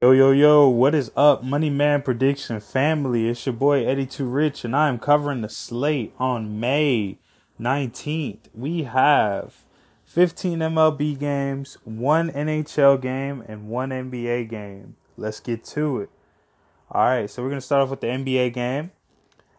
Yo, yo, yo, what is up, Money Man Prediction family? It's your boy Eddie Too Rich, and I am covering the slate on May 19th. We have 15 MLB games, one NHL game, and one NBA game. Let's get to it. All right, so we're going to start off with the NBA game,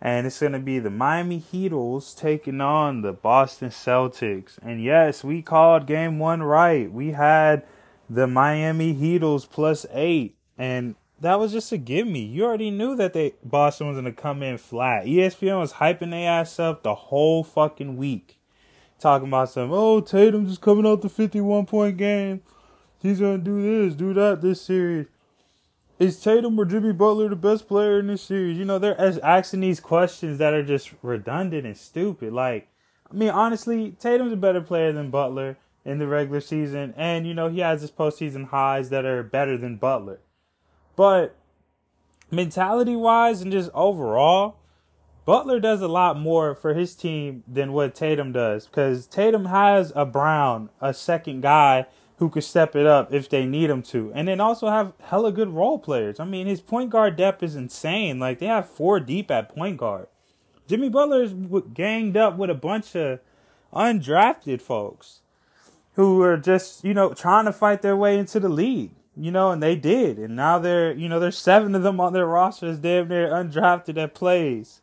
and it's going to be the Miami Heatles taking on the Boston Celtics. And yes, we called game one right. We had the Miami Heatles plus eight, and that was just a gimme. You already knew that they Boston was gonna come in flat. ESPN was hyping their ass up the whole fucking week, talking about some oh Tatum just coming out the fifty-one point game. He's gonna do this, do that this series. Is Tatum or Jimmy Butler the best player in this series? You know, they're asking these questions that are just redundant and stupid. Like, I mean, honestly, Tatum's a better player than Butler in the regular season, and you know he has his postseason highs that are better than Butler. But mentality wise and just overall, Butler does a lot more for his team than what Tatum does because Tatum has a Brown, a second guy who could step it up if they need him to, and then also have hella good role players. I mean, his point guard depth is insane. Like they have four deep at point guard. Jimmy Butler is ganged up with a bunch of undrafted folks who are just, you know, trying to fight their way into the league, you know, and they did. And now they're, you know, there's seven of them on their rosters, damn near undrafted that plays.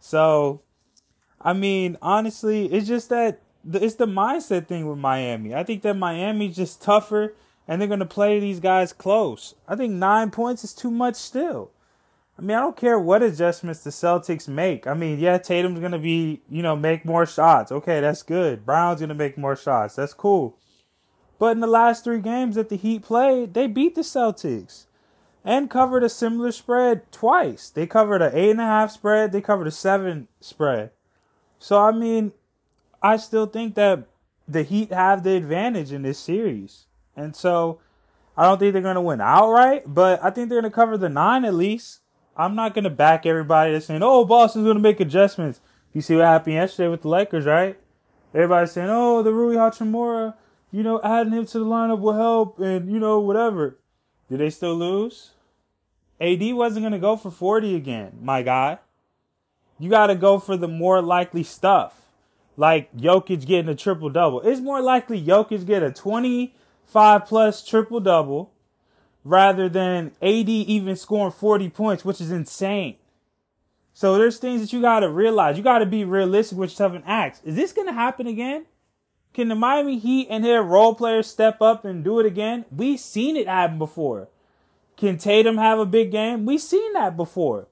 So, I mean, honestly, it's just that it's the mindset thing with Miami. I think that Miami's just tougher and they're going to play these guys close. I think nine points is too much still. I mean, I don't care what adjustments the Celtics make. I mean, yeah, Tatum's gonna be, you know, make more shots. Okay, that's good. Brown's gonna make more shots. That's cool. But in the last three games that the Heat played, they beat the Celtics and covered a similar spread twice. They covered an eight and a half spread. They covered a seven spread. So I mean, I still think that the Heat have the advantage in this series, and so I don't think they're gonna win outright. But I think they're gonna cover the nine at least. I'm not gonna back everybody that's saying, "Oh, Boston's gonna make adjustments." You see what happened yesterday with the Lakers, right? Everybody's saying, "Oh, the Rui Hachimura, you know, adding him to the lineup will help," and you know, whatever. Did they still lose? AD wasn't gonna go for 40 again, my guy. You gotta go for the more likely stuff, like Jokic getting a triple double. It's more likely Jokic get a 25 plus triple double rather than AD even scoring 40 points, which is insane. So there's things that you got to realize. You got to be realistic with yourself and ask, is this going to happen again? Can the Miami Heat and their role players step up and do it again? We've seen it happen before. Can Tatum have a big game? We've seen that before.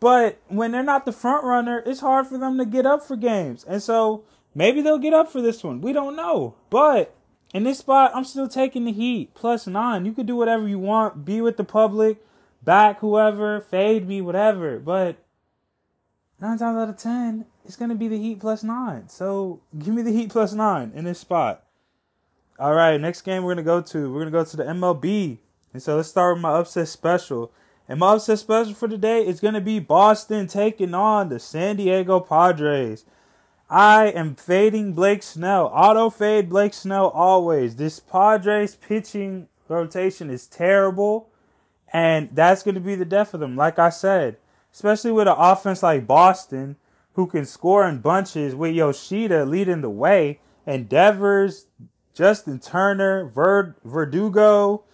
But when they're not the front runner, it's hard for them to get up for games. And so maybe they'll get up for this one. We don't know. But in this spot, I'm still taking the Heat plus nine. You could do whatever you want, be with the public, back whoever, fade me, whatever. But nine times out of ten, it's gonna be the Heat plus nine. So give me the Heat plus nine in this spot. All right, next game we're gonna go to. We're gonna go to the MLB, and so let's start with my upset special. And my upset special for today is gonna be Boston taking on the San Diego Padres. I am fading Blake Snell. Auto fade Blake Snell always. This Padres pitching rotation is terrible, and that's going to be the death of them. Like I said, especially with an offense like Boston, who can score in bunches with Yoshida leading the way, and Devers, Justin Turner, Verd- Verdugo,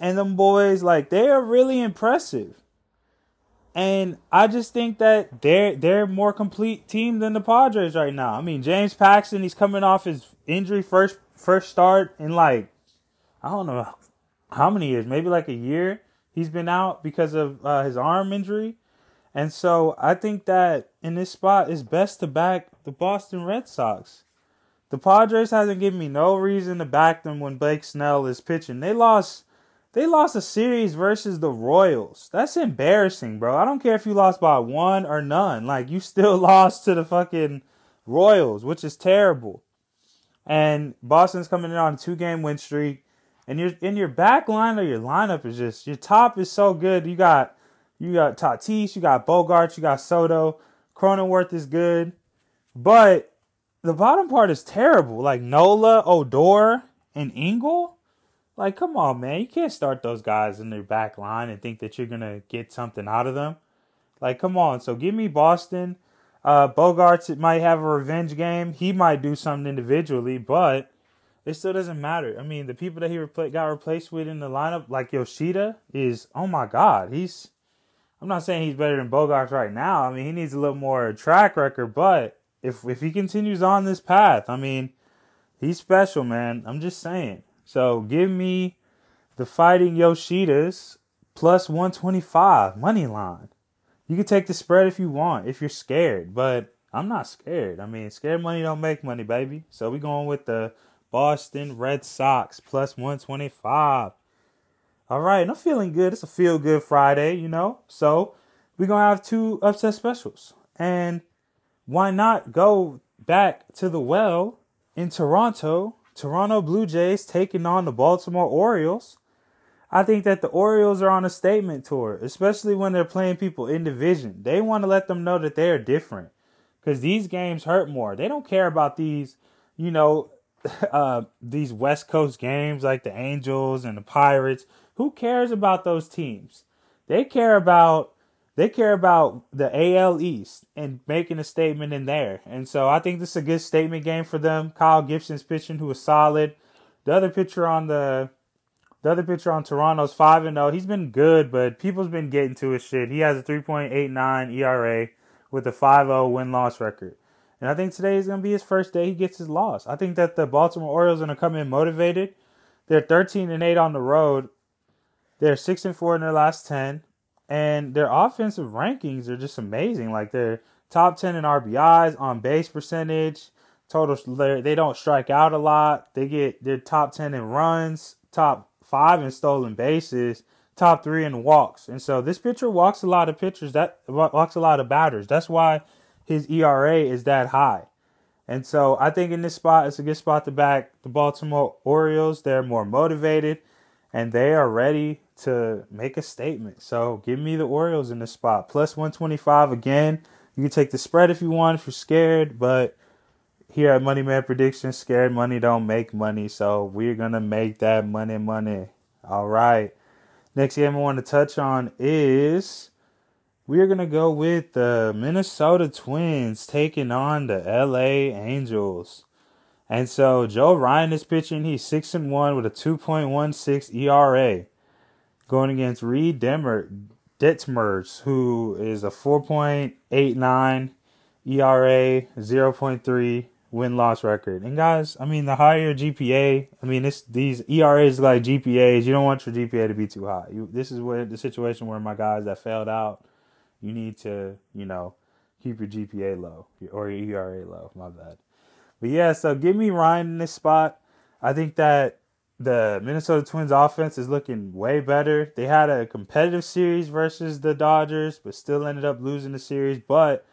and them boys, like they are really impressive. And I just think that they're they're more complete team than the Padres right now. I mean, James Paxton, he's coming off his injury first first start in like I don't know how many years, maybe like a year. He's been out because of uh, his arm injury. And so I think that in this spot it's best to back the Boston Red Sox. The Padres hasn't given me no reason to back them when Blake Snell is pitching. They lost they lost a series versus the Royals. That's embarrassing, bro. I don't care if you lost by one or none. Like you still lost to the fucking Royals, which is terrible. And Boston's coming in on a two game win streak. And you're in your back line or your lineup is just your top is so good. You got you got Tatis, you got Bogaerts, you got Soto, Cronenworth is good. But the bottom part is terrible. Like Nola, Odor, and Engel Like, come on, man. You can't start those guys in their back line and think that you're going to get something out of them. Like, come on. So give me Boston. Uh, Bogaerts might have a revenge game. He might do something individually, but it still doesn't matter. I mean, the people that he repla- got replaced with in the lineup, like Yoshida, is oh my god. He's I'm not saying he's better than Bogaerts right now. I mean, he needs a little more track record, but if if he continues on this path, I mean, he's special, man. I'm just saying. So give me the fighting Yoshidas plus 125 money line. You can take the spread if you want, if you're scared, but I'm not scared. I mean, scared money don't make money, baby. So we going with the Boston Red Sox plus 125. All right, and I'm feeling good. It's a feel good Friday, you know. So we're gonna have two upset specials, and why not go back to the well in Toronto? Toronto Blue Jays taking on the Baltimore Orioles. I think that the Orioles are on a statement tour, especially when they're playing people in division. They want to let them know that they are different because these games hurt more. They don't care about these, you know, uh, these West Coast games like the Angels and the Pirates. Who cares about those teams? They care about they care about the AL East and making a statement in there. And so I think this is a good statement game for them. Kyle Gibson's pitching, who was solid. The other pitcher on the the other pitcher on Toronto's five and zero. He's been good, but people's been getting to his shit. He has a three point eight nine ERA with a 5-0 win loss record. And I think today is going to be his first day he gets his loss. I think that the Baltimore Orioles are going to come in motivated. They're 13 and 8 on the road. They're 6 and 4 in their last 10 and their offensive rankings are just amazing. Like they're top 10 in RBIs, on base percentage, total they don't strike out a lot. They get they're top 10 in runs, top five in stolen bases, top three in walks. And so this pitcher walks a lot of pitchers that walks a lot of batters. That's why his ERA is that high. And so I think in this spot it's a good spot to back the Baltimore Orioles. They're more motivated and they are ready to make a statement. So give me the Orioles in this spot. Plus 125 again. You can take the spread if you want if you're scared, but here at Money Man Predictions, scared money don't make money. So we're gonna make that money money. All right. Next game I want to touch on is we're gonna go with the Minnesota Twins taking on the LA Angels. And so Joe Ryan is pitching. He's six and one with a two point one six ERA, going against Reid Demmer Detmers, who is a four point eight nine ERA, zero point three win loss record. And guys, I mean the higher GPA, I mean this these ERAs like GPAs. You don't want your GPA to be too high. You, this is where the situation where my guys that failed out, you need to you know keep your GPA low or your ERA low. My bad. But yeah, so give me Ryan in this spot. I think that the Minnesota Twins offense is looking way better. They had a competitive series versus the Dodgers, but still ended up losing the series. But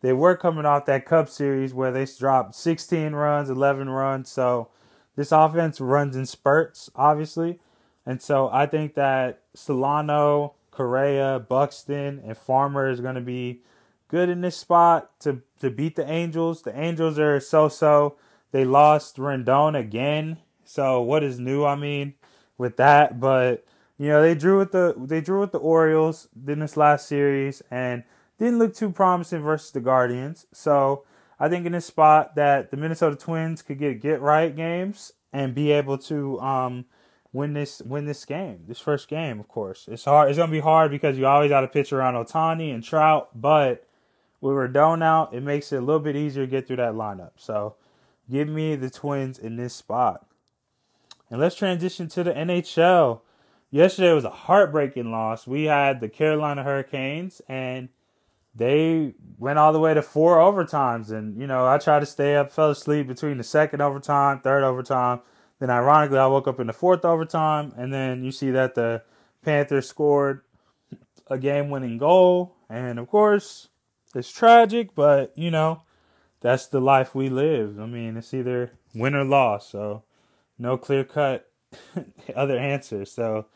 they were coming off that Cubs series where they dropped 16 runs, 11 runs. So this offense runs in spurts, obviously. And so I think that Solano, Correa, Buxton, and Farmer is going to be good in this spot to, to beat the Angels. The Angels are so so. They lost Rendon again. So what is new? I mean, with that, but you know they drew with the they drew with the Orioles in this last series, and didn't look too promising versus the Guardians. So I think in this spot that the Minnesota Twins could get get right games and be able to um, win this win this game, this first game. Of course, it's hard. It's gonna be hard because you always got to pitch around Ohtani and Trout, but with Rendon out, it makes it a little bit easier to get through that lineup. So give me the Twins in this spot. And let's transition to the NHL. Yesterday was a heartbreaking loss. We had the Carolina Hurricanes and they went all the way to four overtimes. And, you know, I tried to stay up, fell asleep between the second overtime, third overtime. Then, ironically, I woke up in the fourth overtime. And then you see that the Panthers scored a game winning goal. And, of course, it's tragic, but, you know, that's the life we live. I mean, it's either win or loss. So, no clear cut other answer. So,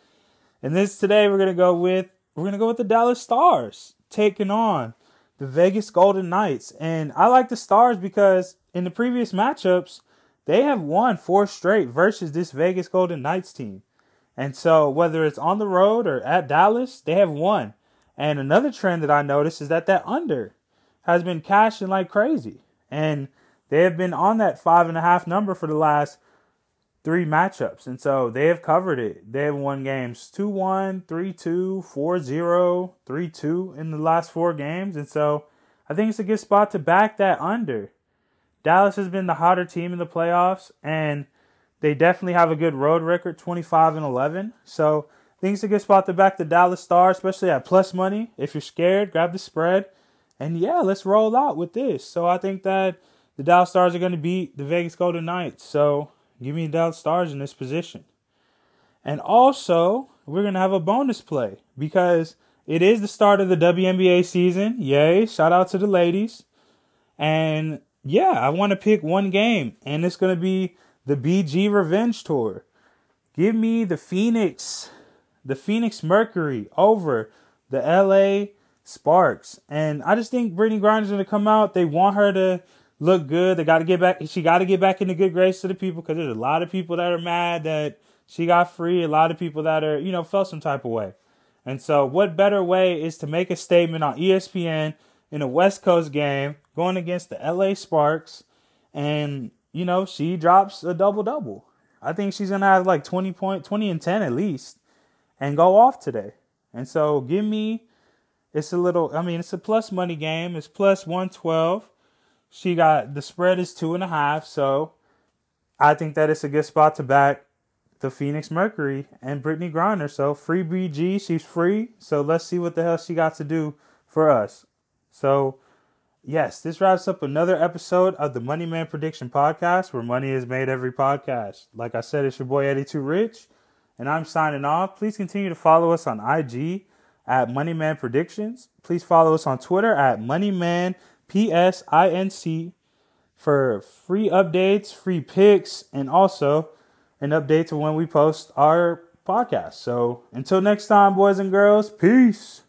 and this today, we're to go with. We're to go with the Dallas Stars taking on the Vegas Golden Knights. And I like the Stars because in the previous matchups, they have won four straight versus this Vegas Golden Knights team. And so whether it's on the road or at Dallas, they have won. And another trend that I noticed is that that under has been cashing like crazy. And they have been on that five and a half number for the last three matchups. And so they have covered it. They have won games 2 1, 3 2, 4 0, 3 2 in the last four games. And so I think it's a good spot to back that under. Dallas has been the hotter team in the playoffs, and they definitely have a good road record 25 and 11. So I think it's a good spot to back the Dallas Stars, especially at plus money. If you're scared, grab the spread. And yeah, let's roll out with this. So I think that the Dallas Stars are going to beat the Vegas Golden Knights. So Give me Dallas Stars in this position. And also, we're going to have a bonus play because it is the start of the WNBA season. Yay. Shout out to the ladies. And yeah, I want to pick one game, and it's going to be the BG Revenge Tour. Give me the Phoenix, the Phoenix Mercury over the LA Sparks. And I just think Brittney Griner's going to come out. They want her to look good. They got to get back. She got to get back into good grace to the people because there's a lot of people that are mad that she got free. A lot of people that are, you know, felt some type of way. And so, what better way is to make a statement on ESPN in a West Coast game going against the LA Sparks, and you know she drops a double double. I think she's gonna have like 20 point, 20 and 10 at least, and go off today. And so, give me. It's a little. I mean, it's a plus money game. It's plus 112. She got the spread is two and a half, so I think that it's a good spot to back the Phoenix Mercury and Brittney Griner. So free BG, she's free. So let's see what the hell she got to do for us. So yes, this wraps up another episode of the Money Man Prediction Podcast, where money is made every podcast. Like I said, it's your boy Eddie Too Rich, and I'm signing off. Please continue to follow us on IG at Money Man Predictions. Please follow us on Twitter at Moneyman P S I N C for free updates, free picks, and also an update to when we post our podcast. So until next time, boys and girls, peace.